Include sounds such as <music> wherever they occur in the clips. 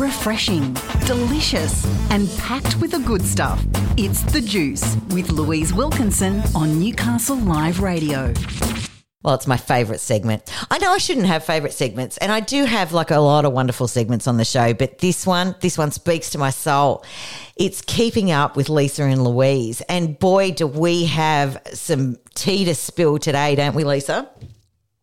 refreshing, delicious, and packed with the good stuff. It's The Juice with Louise Wilkinson on Newcastle Live Radio. Well, it's my favourite segment. I know I shouldn't have favourite segments, and I do have like a lot of wonderful segments on the show, but this one, this one speaks to my soul. It's keeping up with Lisa and Louise, and boy, do we have some tea to spill today, don't we, Lisa?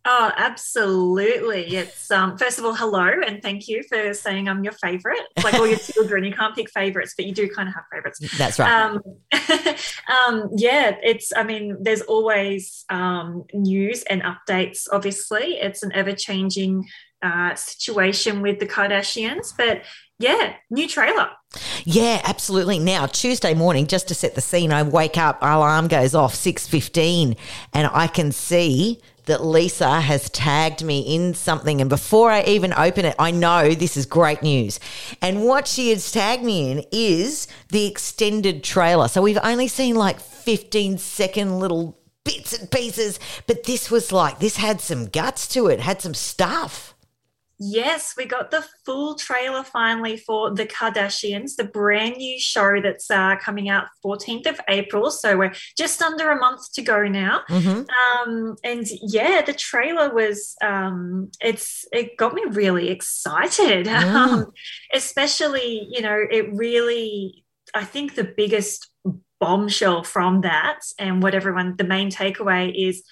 Oh, absolutely. It's um first of all, hello and thank you for saying I'm your favorite. It's like all your <laughs> children, you can't pick favorites, but you do kind of have favorites. That's right. Um, <laughs> um yeah, it's I mean, there's always um news and updates, obviously. It's an ever-changing uh situation with the Kardashians, but yeah, new trailer. Yeah, absolutely. Now, Tuesday morning, just to set the scene, I wake up, alarm goes off, 6.15, and I can see that Lisa has tagged me in something. And before I even open it, I know this is great news. And what she has tagged me in is the extended trailer. So we've only seen like 15 second little bits and pieces, but this was like, this had some guts to it, had some stuff. Yes, we got the full trailer finally for The Kardashians, the brand new show that's uh, coming out 14th of April. So we're just under a month to go now. Mm-hmm. Um, and yeah, the trailer was, um, it's, it got me really excited. <laughs> Mm. Um, especially, you know, it really, I think the biggest bombshell from that and what everyone, the main takeaway is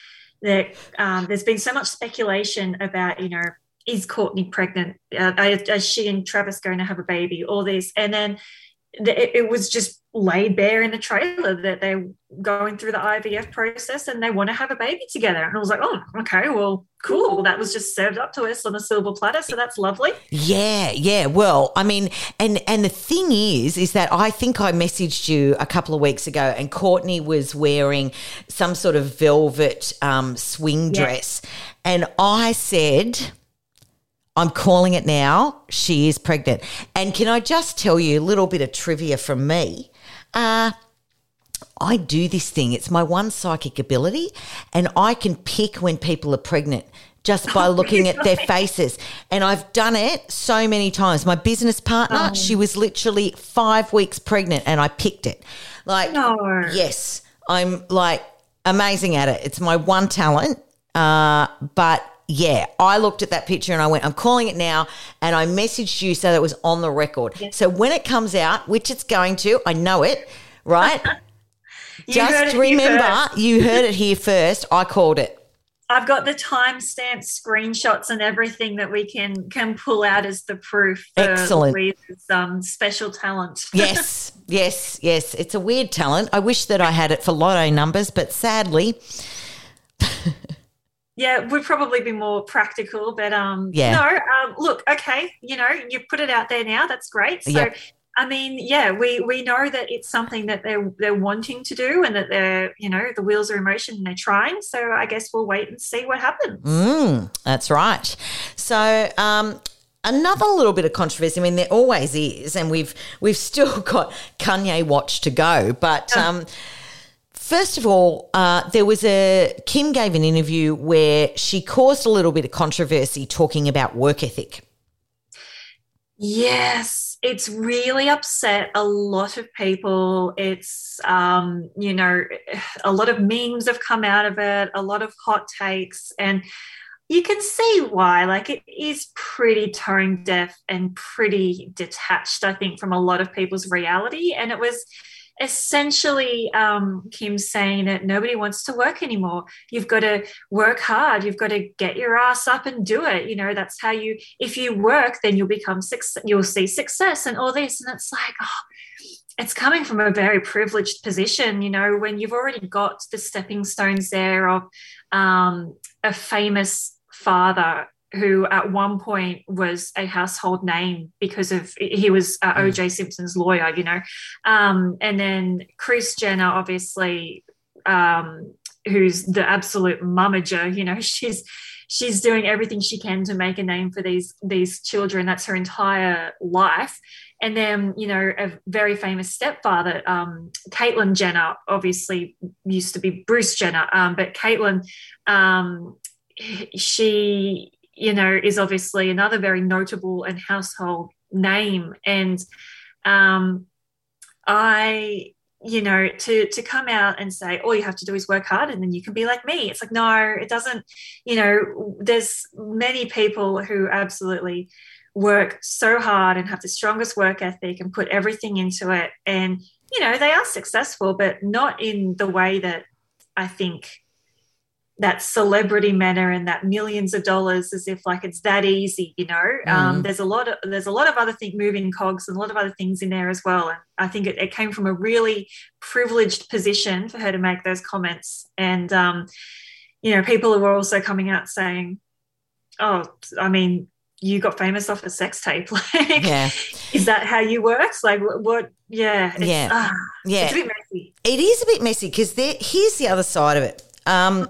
that um, there's been so much speculation about, you know, is Kourtney pregnant? Uh, is she and Travis going to have a baby? All this, and then it, it, was just laid bare in the trailer that they're going through the IVF process and they want to have a baby together. And I was like, oh, okay, well, cool. That was just served up to us on a silver platter, so that's lovely. Yeah, yeah. Well, I mean, and and the thing is, is that I think I messaged you a couple of weeks ago, and Kourtney was wearing some sort of velvet um, swing dress, and I said I'm calling it now. She is pregnant. And can I just tell you a little bit of trivia from me? Uh, I do this thing. It's my one psychic ability, and I can pick when people are pregnant just by <laughs> looking at their faces. And I've done it so many times. My business partner, Oh. she was literally five weeks pregnant, and I picked it. Like, No. yes, I'm like amazing at it. It's my one talent. Uh, but yeah, I looked at that picture and I went, I'm calling it now. And I messaged you so that it was on the record. So when it comes out, which it's going to, I know it, right? <laughs> Just remember, you heard it here first. I called it. I've got the timestamp screenshots and everything that we can can pull out as the proof. For Excellent. Louise's, um, special talent. <laughs> Yes, yes, yes. It's a weird talent. I wish that I had it for lotto numbers, but sadly, <laughs> Yeah, we'd probably be more practical, but um, Yeah. no. Um, look, okay, you know, you put it out there now. That's great. So, Yep. I mean, yeah, we we know that it's something that they're they're wanting to do, and that they're you know the wheels are in motion and they're trying. So, I guess we'll wait and see what happens. Mm, that's right. So, um, another little bit of controversy. I mean, there always is, and we've we've still <laughs> got Kanye watch to go. But um, first of all, uh, there was a Kim gave an interview where she caused a little bit of controversy talking about work ethic. Yes, it's really upset a lot of people. It's, um, you know, a lot of memes have come out of it, a lot of hot takes, and you can see why. Like, it is pretty tone deaf and pretty detached, I think, from a lot of people's reality. And it was essentially um, Kim saying that nobody wants to work anymore. You've got to work hard. You've got to get your ass up and do it. You know, that's how you, if you work, then you'll become success, you'll see success and all this. And it's like, oh, it's coming from a very privileged position, you know, when you've already got the stepping stones there of um, a famous father who at one point was a household name because of he was uh, OJ Simpson's lawyer, you know, um, and then Kris Jenner, obviously, um, who's the absolute mummager, you know, <laughs> she's she's doing everything she can to make a name for these these children. That's her entire life. And then, you know, a very famous stepfather, um, Caitlyn Jenner, obviously used to be Bruce Jenner, um, but Caitlyn, um, she, you know, is obviously another very notable and household name. And um, I you know to to come out and say all you have to do is work hard and then you can be like me. It's like no it doesn't you know there's many people who absolutely work so hard and have the strongest work ethic and put everything into it. And you know they are successful but not in the way that i think that celebrity manner and that millions of dollars as if like it's that easy you know? Um, mm. um, there's a lot of there's a lot of other things moving cogs and a lot of other things in there as well. And i think it, it came from a really privileged position for her to make those comments. And um, you know people were also coming out saying oh i mean you got famous off a sex tape. <laughs> Like yeah. is that how you works like what yeah yeah. ah, yeah it's a bit messy. It is a bit messy because here's the other side of it. Um,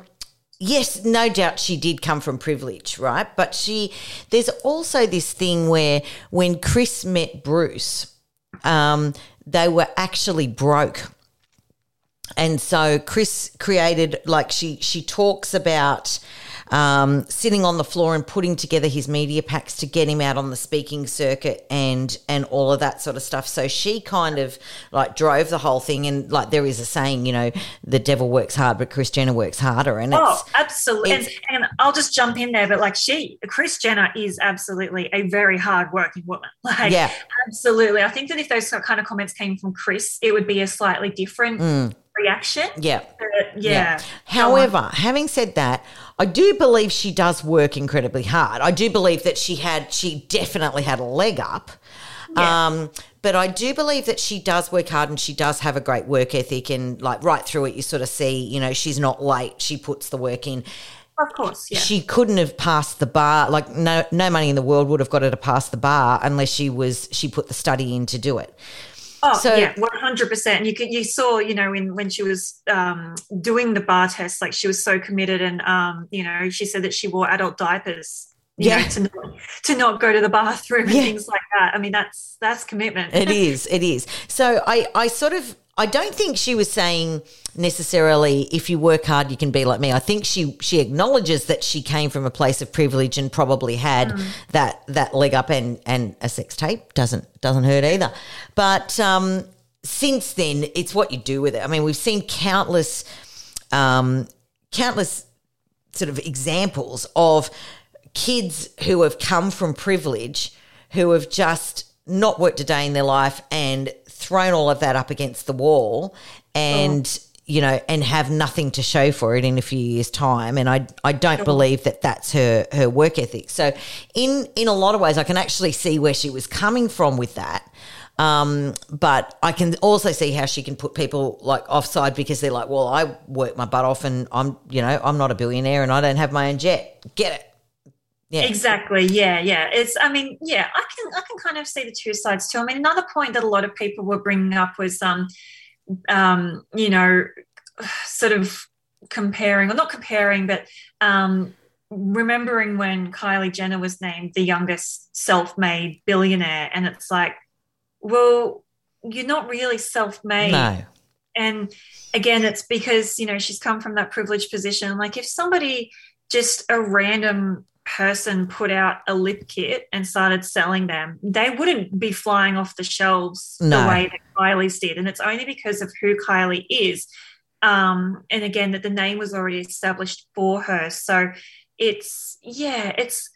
yes, no doubt she did come from privilege, right? But she, there's also this thing where when Kris met Bruce, um, they were actually broke. And so Kris created, like, she, she talks about, um, sitting on the floor and putting together his media packs to get him out on the speaking circuit and and all of that sort of stuff. So she kind of like drove the whole thing, and like there is a saying, you know, the devil works hard, but Kris Jenner works harder. And it's oh, absolutely. And, and I'll just jump in there, but like she, Kris Jenner is absolutely a very hard working woman. <laughs> Like, yeah, absolutely. I think that if those kind of comments came from Kris, it would be a slightly different. Mm reaction. Yeah. But, yeah. yeah. However, having said that, I do believe she does work incredibly hard. I do believe that she had, she definitely had a leg up. Yeah. Um, but I do believe that she does work hard and she does have a great work ethic and like right through it you sort of see, you know, she's not late, she puts the work in. Of course, yeah. She couldn't have passed the bar. Like no no money in the world would have got her to pass the bar unless she was she put the study in to do it. Oh so, yeah, one hundred percent. You could you saw you know in when she was um, doing the bar test, like she was so committed, and um, you know she said that she wore adult diapers. yeah, know, to not, to not go to the bathroom and yeah. things like that. I mean, that's that's commitment. it is. It is. So I I sort of I don't think she was saying necessarily if you work hard you can be like me. I think she she acknowledges that she came from a place of privilege and probably had mm. that that leg up and and a sex tape doesn't doesn't hurt either. But um, since then, it's what you do with it. I mean, we've seen countless um, countless sort of examples of kids who have come from privilege who have just not worked a day in their life and thrown all of that up against the wall and oh. you know and have nothing to show for it in a few years time and I I don't oh. believe that that's her her work ethic so in in a lot of ways I can actually see where she was coming from with that um, but I can also see how she can put people like offside because they're like, well, I work my butt off and I'm, you know, I'm not a billionaire and I don't have my own jet. Get it. Yeah. Exactly. Yeah, yeah. It's. I mean, yeah. I can. I can kind of see the two sides too. I mean, another point that a lot of people were bringing up was, um, um, you know, sort of comparing, or not comparing, but um, remembering when Kylie Jenner was named the youngest self-made billionaire, and it's like, well, you're not really self-made. No. And again, it's because you know she's come from that privileged position. Like if somebody just a random person put out a lip kit and started selling them, they wouldn't be flying off the shelves no. the way that Kylie's did. And it's only because of who Kylie is. Um, and again, that the name was already established for her. So it's, yeah, it's,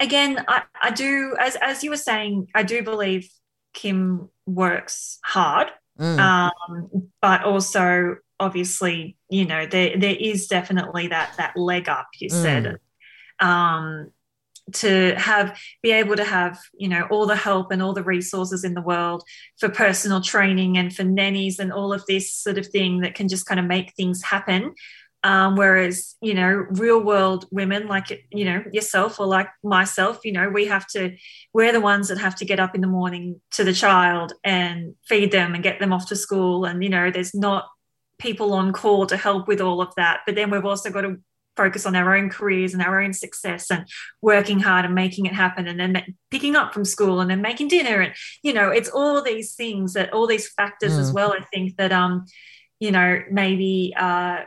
again, I, I do, as, as you were saying, I do believe Kim works hard. Mm. Um, but also obviously, you know, there there is definitely that that leg up you said. Um, to have be able to have you know all the help and all the resources in the world for personal training and for nannies and all of this sort of thing that can just kind of make things happen. Um, whereas you know real world women like you know yourself or like myself you know we have to we're the ones that have to get up in the morning to the child and feed them and get them off to school. And you know there's not people on call to help with all of that. But then we've also got to focus on our own careers and our own success and working hard and making it happen and then picking up from school and then making dinner and you know it's all these things that all these factors mm. as well i think that um you know maybe uh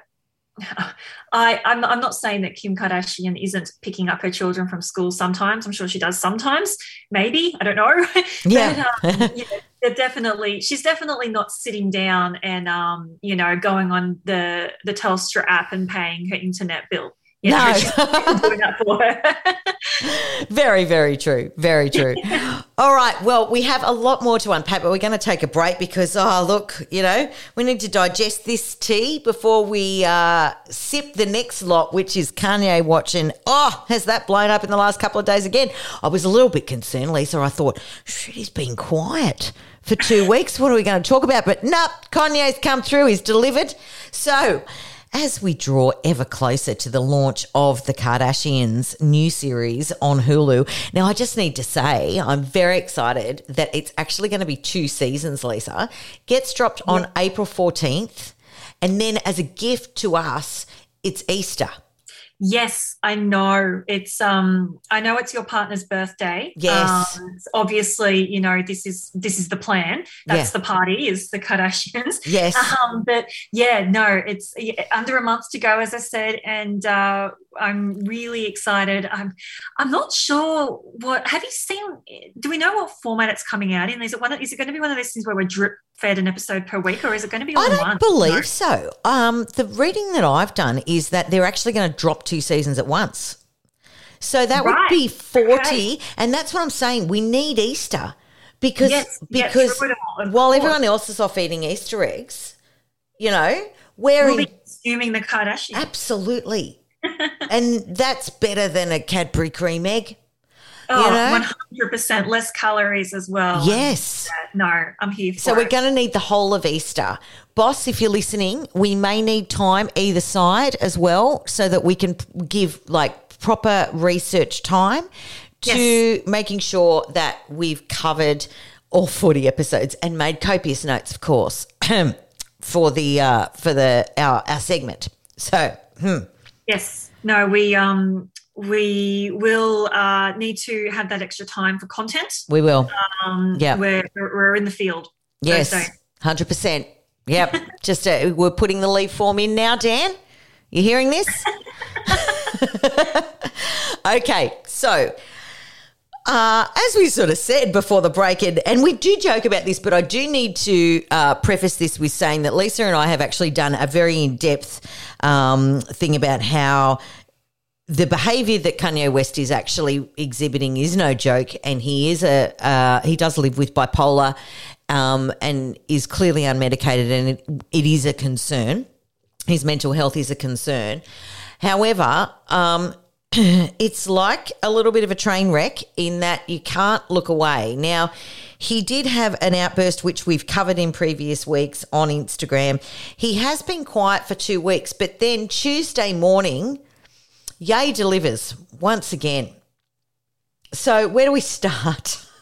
<laughs> I, I'm, I'm not saying that Kim Kardashian isn't picking up her children from school sometimes. I'm sure she does sometimes, maybe. I don't know. <laughs> Yeah. but, um, yeah, they're definitely, she's definitely not sitting down and, um, you know, going on the, the Telstra app and paying her internet bill. Know, No. doing that for her. <laughs> Very, very true. Very true. All right. Well, we have a lot more to unpack, but we're going to take a break because, oh, look, you know, we need to digest this tea before we uh, sip the next lot, which is Kanye watching. Oh, has that blown up in the last couple of days again? I was a little bit concerned, Lisa. I thought, shit, he's been quiet for two weeks. What are we going to talk about? But no, Kanye's come through. He's delivered. So, as we draw ever closer to the launch of the Kardashians new series on Hulu. Now, I just need to say, I'm very excited that it's actually going to be two seasons, Lisa. Gets dropped on April 14th. And then, as a gift to us, it's Easter. Yes, I know. It's um I know it's your partner's birthday. Yes. Um, obviously, you know, this is this is the plan. That's Yeah. the party, is the Kardashians. Yes. <laughs> Um, but yeah, no, it's yeah, under a month to go, as I said, and uh, I'm really excited. I'm I'm not sure what have you seen do we know what format it's coming out in? Is it one is it going to be one of those things where we're drip fed an episode per week or is it going to be all I don't one? believe No. so. Um, the reading that I've done is that they're actually going to drop two seasons at once. So that would be 40. Okay. And that's what I'm saying. We need Easter because, Yes, because it all, while course. everyone else is off eating Easter eggs, you know, we're We'll consuming the Kardashians. Absolutely. And that's better than a Cadbury cream egg. Oh, know? 100% less calories as well. Yes. No, I'm here for So we're it. going to need the whole of Easter. Boss, if you're listening, we may need time either side as well so that we can give like proper research time to making sure that we've covered all 40 episodes and made copious notes, of course, <clears throat> for the uh, for the our, our segment. So, hmm, Yes. No, we um we will uh, need to have that extra time for content. we will. Um, Yeah. we're we're in the field. Yes, hundred percent. Yep. <laughs> Just uh, we're putting the leave form in now, Dan. You hearing this? <laughs> <laughs> okay, so. Uh, as we sort of said before the break, and, and we do joke about this, but I do need to uh, preface this with saying that Lisa and I have actually done a very in depth um, thing about how the behavior that Kanye West is actually exhibiting is no joke, and he is a uh, he does live with bipolar, um, and is clearly unmedicated, and it, it is a concern. His mental health is a concern. However, um, <clears throat> it's like a little bit of a train wreck in that you can't look away. Now, he did have an outburst, which we've covered in previous weeks on Instagram. He has been quiet for two weeks, but then Tuesday morning, Ye delivers once again. So, where do we start? <laughs>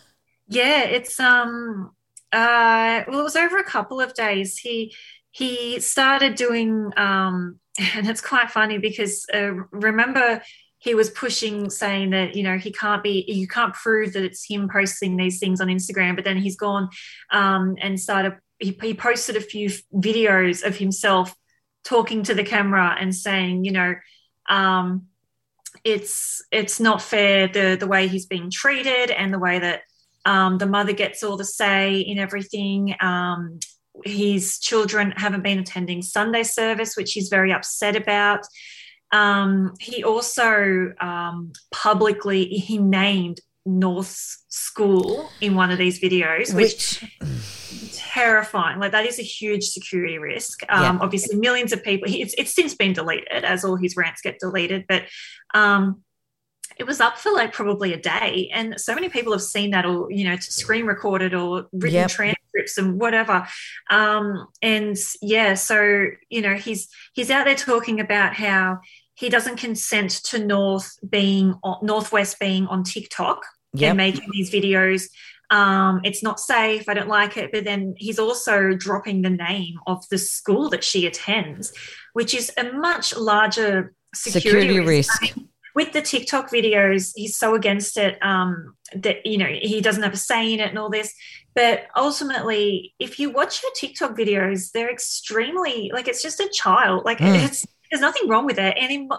Yeah, it's um uh well it was over a couple of days. He he started doing um <laughs> and it's quite funny because uh, remember he was pushing saying that you know he can't be you can't prove that it's him posting these things on Instagram but then he's gone um and started he, he posted a few videos of himself talking to the camera and saying you know um it's it's not fair the the way he's being treated and the way that um, the mother gets all the say in everything. Um, his children haven't been attending Sunday service, which he's very upset about. Um, he also um, publicly he named North School in one of these videos, which, Which, terrifying. Like that is a huge security risk. Um, Yeah. Obviously, millions of people. It's it's since been deleted, as all his rants get deleted. But um, it was up for like probably a day, and so many people have seen that, or you know, screen recorded or written Yep. transcripts and whatever. Um, and yeah, so you know, he's he's out there talking about how he doesn't consent to North being on, North West being on TikTok Yep. and making these videos. Um, it's not safe. I don't like it. But then he's also dropping the name of the school that she attends, which is a much larger security, security risk. risk. With the TikTok videos, he's so against it um, that you know he doesn't have a say in it and all this. But ultimately, if you watch her TikTok videos, they're extremely like it's just a child. Like Mm. it's there's nothing wrong with it. And in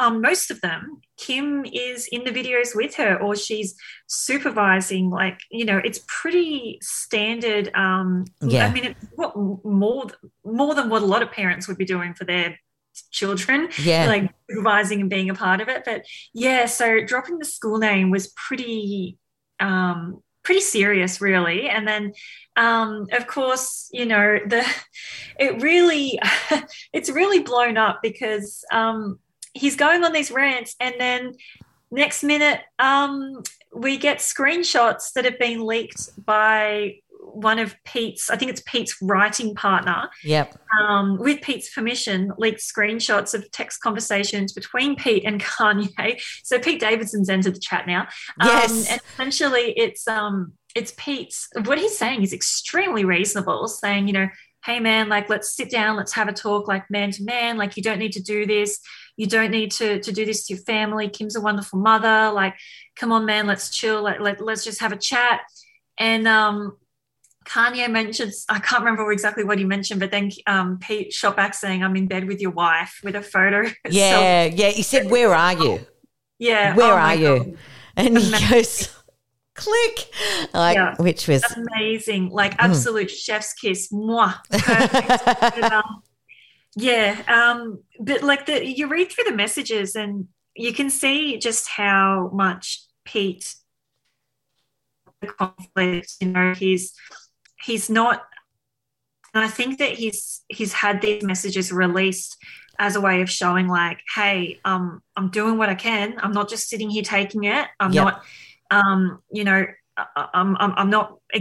um, most of them, Kim is in the videos with her or she's supervising. Like, you know, it's pretty standard. Um, yeah. I mean, it's what, more, more than what a lot of parents would be doing for their children. Yeah. Like supervising and being a part of it. But yeah, so dropping the school name was pretty um, pretty serious, really. And then, um, of course, you know, the it really <laughs> it's really blown up because um, he's going on these rants, and then next minute um, we get screenshots that have been leaked by one of Pete's, I think it's Pete's writing partner. Yep. Um, with Pete's permission, leaked screenshots of text conversations between Pete and <laughs> Kanye. So Pete Davidson's entered the chat now. Yes. Um, and essentially, it's um, it's Pete's. What he's saying is extremely reasonable. Saying, you know, hey man, like let's sit down, let's have a talk, like man to man. Like you don't need to do this. You don't need to to do this to your family. Kim's a wonderful mother. Like, come on, man, let's chill. Like, let, let's just have a chat. And um, Kanye mentions, I can't remember exactly what he mentioned, but then um, Pete shot back saying, I'm in bed with your wife with a photo. <laughs> Yeah, yeah. He said, Where are you? Yeah. Where oh are you? God. And he goes, click like yeah. which was amazing like hmm. absolute mm. chef's kiss moi <laughs> um, yeah um but like the you read through the messages and you can see just how much pete the conflict you know he's he's not and i think that he's he's had these messages released as a way of showing like hey um i'm doing what i can. I'm not just sitting here taking it. I'm yep. not um you know I'm, I'm, I'm not <laughs>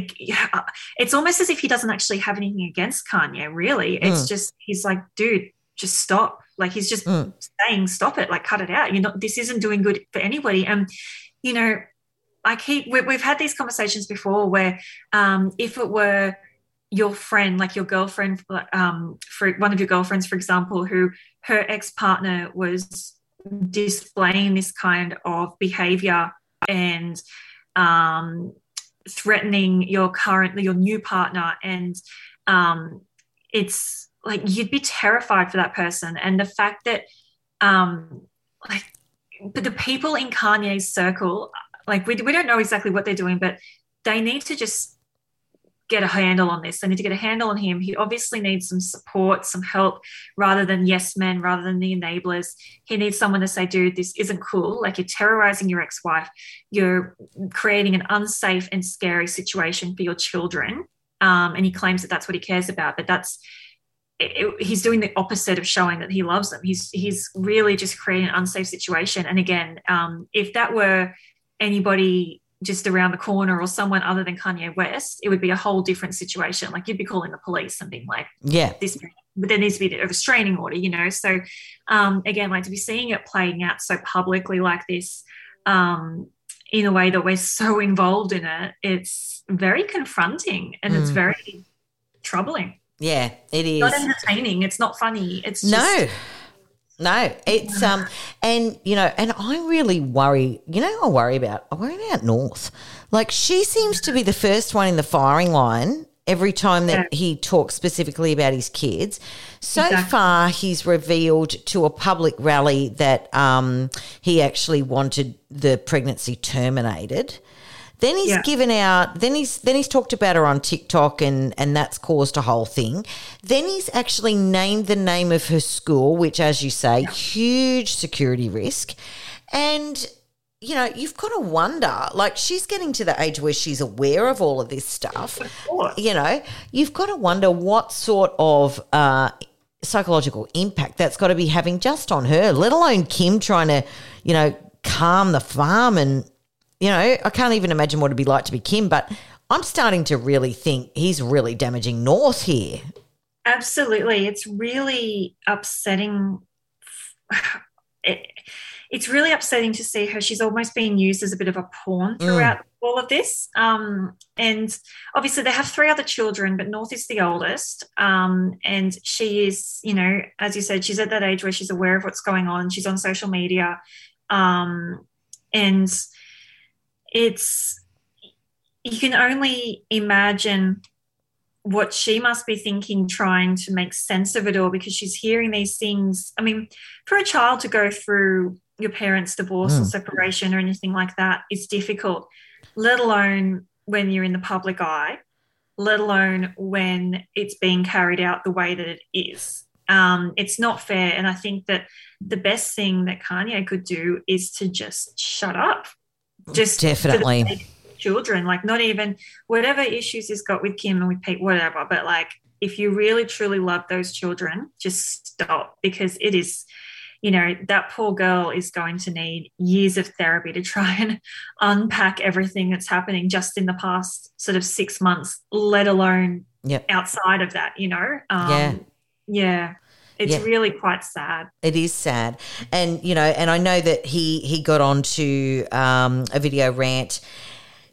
it's almost as if he doesn't actually have anything against kanye really. It's mm. just he's like dude just stop. Like he's just mm. saying stop it. Like cut it out. You know this isn't doing good for anybody. And you know I keep we, have had these conversations before where um, if it were your friend, like your girlfriend, um, for one of your girlfriends, for example, who her ex partner was displaying this kind of behavior and um, threatening your current, your new partner, and um, it's like you'd be terrified for that person. And the fact that, um, like, but the people in Kanye's circle like we, we don't know exactly what they're doing, but they need to just get a handle on this. They need to get a handle on him. He obviously needs some support, some help, rather than yes men, rather than the enablers. He needs someone to say, dude, this isn't cool. Like you're terrorizing your ex wife, you're creating an unsafe and scary situation for your children. Um, and he claims that that's what he cares about, but that's it, it, he's doing the opposite of showing that he loves them. He's he's really just creating an unsafe situation. And again, um, if that were anybody just around the corner or someone other than Kanye West, it would be a whole different situation. Like you'd be calling the police and being like, yeah, this, but there needs to be a restraining order, you know? So, um, again, like to be seeing it playing out so publicly like this, um, in a way that we're so <laughs> involved in it, it's very confronting and mm. it's very troubling. Yeah, it is. Not entertaining. It's not funny. It's just, no. It's um, and you know, and I really worry. You know, I worry about. I worry about North. Like she seems to be the first one in the firing line every time that yeah. he talks specifically about his kids. So exactly. far, he's revealed to a public rally that um, he actually wanted the pregnancy terminated. Then he's yeah. given out. Then he's then he's talked about her on TikTok, and and that's caused a whole thing. Then he's actually named the name of her school, which, as you say, yeah. huge security risk, and. You know, you've got to wonder, like, she's getting to the age where she's aware of all of this stuff. You know, you've got to wonder what sort of uh, psychological impact that's got to be having just on her, let alone Kim trying to, you know, calm the farm and you know, I can't even imagine what it'd be like to be Kim, but I'm starting to really think he's really damaging North here. Absolutely. It's really upsetting. <sighs> It, it's really upsetting to see her. She's almost being used as a bit of a pawn mm. throughout mm. all of this. Um, and obviously, they have three other children, but North is the oldest. Um, and she is, you know, as you said, she's at that age where she's aware of what's going on. She's on social media. Um, and it's you can only imagine what she must be thinking, trying to make sense of it all because she's hearing these things. I mean, for a child to go through your parents' divorce mm. or separation or anything like that is difficult, let alone when you're in the public eye, let alone when it's being carried out the way that it is. Um, it's not fair. And I think that the best thing that Kanye could do is to just shut up. Just definitely children, like not even whatever issues he's got with Kim and with Pete, whatever. But like, if you really truly love those children, just stop because it is you know, that poor girl is going to need years of therapy to try and <laughs> unpack everything that's happening just in the past sort of six months, let alone yep. outside of that, you know? Um, yeah. Yeah. It's yeah. really quite sad. It is sad, and you know, and I know that he he got onto um, a video rant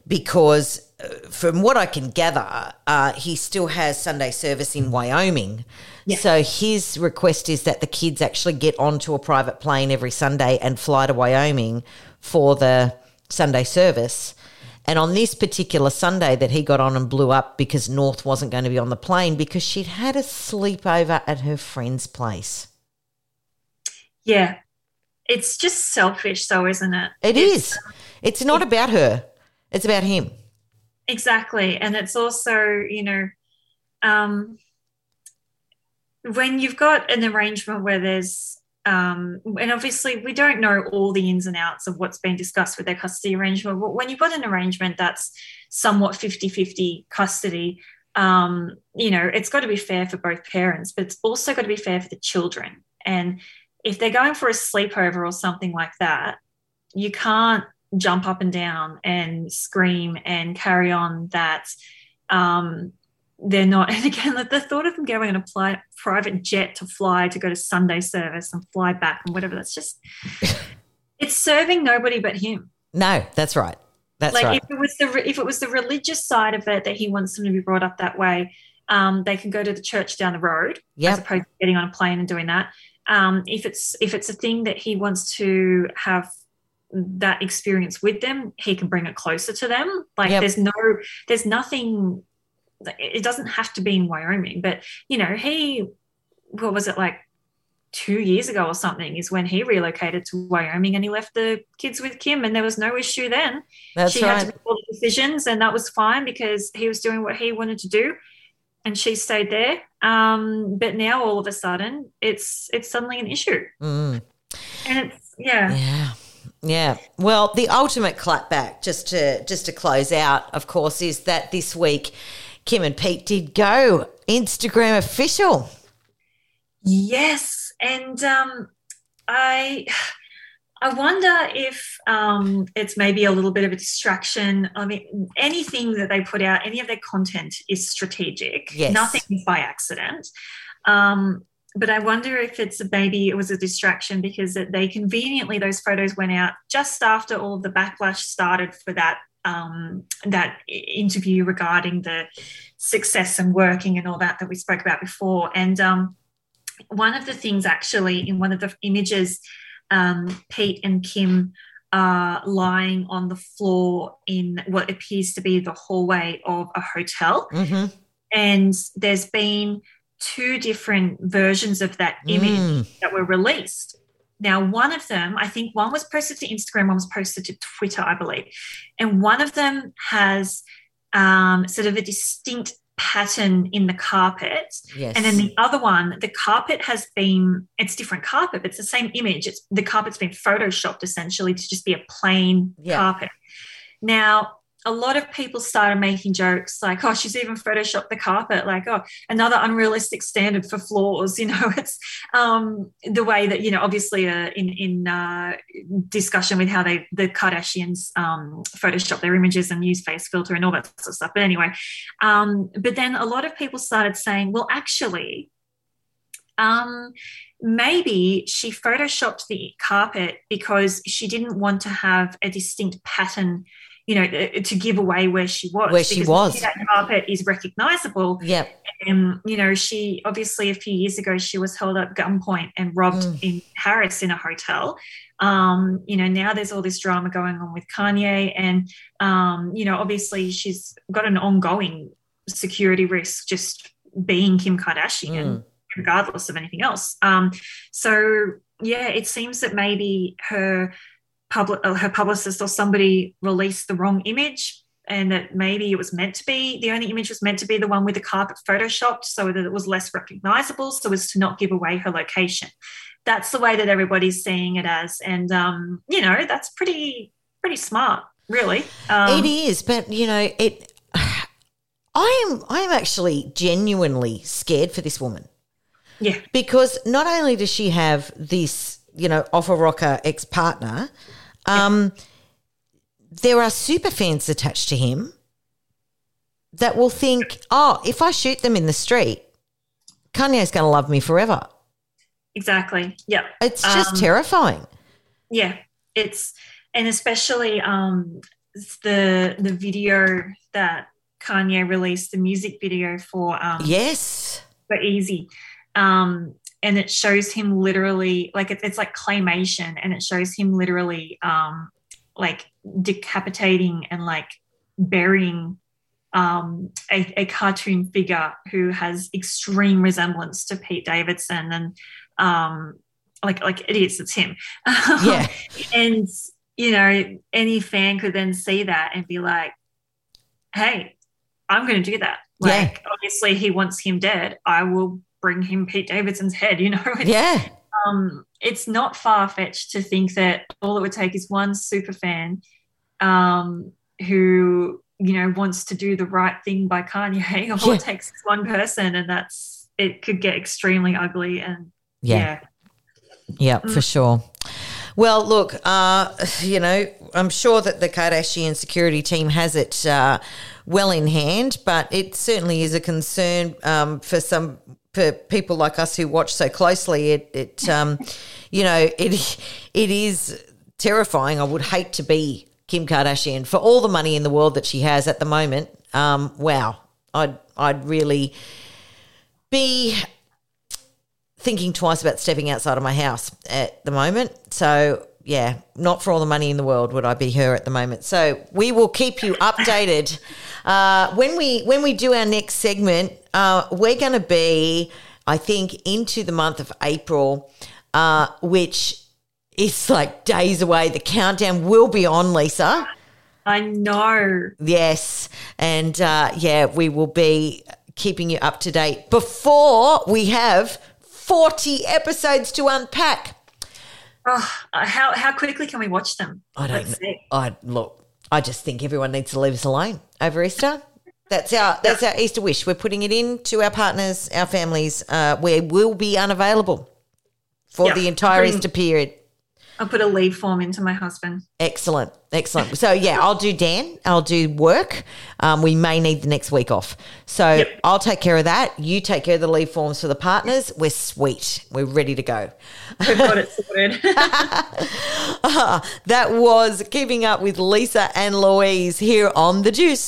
because, uh, from what I can gather, uh, he still has Sunday service in Wyoming. Yeah. So his request is that the kids actually get onto a private plane every Sunday and fly to Wyoming for the Sunday service. And on this particular Sunday that he got on and blew up because North wasn't going to be on the plane because she'd had a sleepover at her friend's place. Yeah. It's just selfish though, isn't it? It it's, is. It's not about her. It's about him. Exactly. And it's also, you know, um, when you've got an arrangement where there's um, and obviously we don't know all the ins and outs of what's been discussed with their custody arrangement but when you've got an arrangement that's somewhat 50-50 custody um, you know it's got to be fair for both parents but it's also got to be fair for the children. And if they're going for a sleepover or something like that you can't jump up and down and scream and carry on that um, they're not. <laughs> And again, the thought of them going on a pli- private jet to fly to go to Sunday service and fly back and whatever, that's just, <laughs> it's serving nobody but him. No, that's right. That's like right. if it was the if it was the religious side of it that he wants them to be brought up that way, um, they can go to the church down the road yep. as opposed to getting on a plane and doing that. Um, if it's if it's a thing that he wants to have that experience with them, he can bring it closer to them. Like yep. there's no there's nothing it doesn't have to be in Wyoming, but you know, he what was it like two years ago or something is when he relocated to Wyoming and he left the kids with Kim and there was no issue then. That's she right. had to make all the decisions and that was fine because he was doing what he wanted to do and she stayed there. Um, but now all of a sudden it's it's suddenly an issue. Mm. And it's yeah. Yeah. Yeah. Well, the ultimate clapback, just to just to close out, of course, is that this week Kim and Pete did go Instagram official. Yes, and um, I I wonder if um, it's maybe a little bit of a distraction. I mean, anything that they put out, any of their content is strategic. Yes. Nothing is by accident. Um, but I wonder if it's a, maybe it was a distraction because they conveniently those photos went out just after all of the backlash started for that um, that interview regarding the success and working and all that that we spoke about before. And um, one of the things, actually, in one of the images, um, Pete and Kim are lying on the floor in what appears to be the hallway of a hotel. Mm-hmm. And there's been two different versions of that image mm. that were released. Now, one of them, I think one was posted to Instagram, one was posted to Twitter, I believe. And one of them has um, sort of a distinct pattern in the carpet. Yes. And then the other one, the carpet has been, it's different carpet, but it's the same image. It's the carpet's been photoshopped essentially to just be a plain yeah. carpet. Now, a lot of people started making jokes like, oh, she's even photoshopped the carpet, like, oh, another unrealistic standard for floors. <laughs> You know, it's um, the way that, you know, obviously uh, in, in uh, discussion with how they, the Kardashians um, Photoshop their images and use face filter and all that sort of stuff. But anyway, um, but then a lot of people started saying, well, actually, um, maybe she photoshopped the carpet because she didn't want to have a distinct pattern you know, to give away where she was. Where she was. That carpet is recognizable. Yep. And, you know, she obviously a few years ago, she was held at gunpoint and robbed mm. in Paris in a hotel. Um, you know, now there's all this drama going on with Kanye. And, um, you know, obviously she's got an ongoing security risk just being Kim Kardashian, mm. regardless of anything else. Um, so yeah, it seems that maybe her public, uh, her publicist or somebody released the wrong image and that maybe it was meant to be the only image was meant to be the one with the carpet photoshopped so that it was less recognizable so as to not give away her location. That's the way that everybody's seeing it as and um, you know that's pretty pretty smart really. Um, it is but you know it <sighs> i am i am actually genuinely scared for this woman. Yeah. Because not only does she have this you know offer rocker ex-partner um there are super fans attached to him that will think, oh, if I shoot them in the street, Kanye's going to love me forever. Exactly. Yeah. It's just um, terrifying. Yeah. It's, and especially um, the the video that Kanye released, the music video for um, yes for Eazy, um, and it shows him literally like it, it's like claymation, and it shows him literally um, like decapitating and like burying um, a, a, cartoon figure who has extreme resemblance to Pete Davidson and um, like like it is it's him. <laughs> Yeah. And you know any fan could then see that and be like hey I'm going to do that. Like yeah. obviously he wants him dead. I will bring him Pete Davidson's head you know <laughs> yeah um, it's not far fetched to think that all it would take is one super fan um, who you know wants to do the right thing by Kanye. <laughs> All yeah. it takes is one person, and that's it could get extremely ugly. And yeah, yeah, yeah mm. for sure. Well, look, uh, you know, I'm sure that the Kardashian security team has it uh, well in hand, but it certainly is a concern um, for some for people like us who watch so closely, it, it um, you know, it it is terrifying. I would hate to be Kim Kardashian for all the money in the world that she has at the moment. Um, wow, I'd I'd really be thinking twice about stepping outside of my house at the moment. So yeah, not for all the money in the world would I be her at the moment. So we will keep you updated. Uh, when we when we do our next segment, uh, we're going to be, I think, into the month of April, uh, which is like days away. The countdown will be on, Lisa. I know. Yes, and uh, yeah, we will be keeping you up to date before we have forty episodes to unpack. Oh, how how quickly can we watch them? I don't know. I look. I just think everyone needs to leave us alone over Easter. That's our that's our Easter wish. We're putting it in to our partners, our families. Uh, we will be unavailable for the entire Easter period. I'll put a leave form into my husband. Excellent, excellent. So yeah, I'll do Dan. I'll do work. Um, we may need the next week off, so yep. I'll take care of that. You take care of the leave forms for the partners. We're sweet. We're ready to go. We've got it sorted. <laughs> that was keeping up with Lisa and Louise here on the Juice.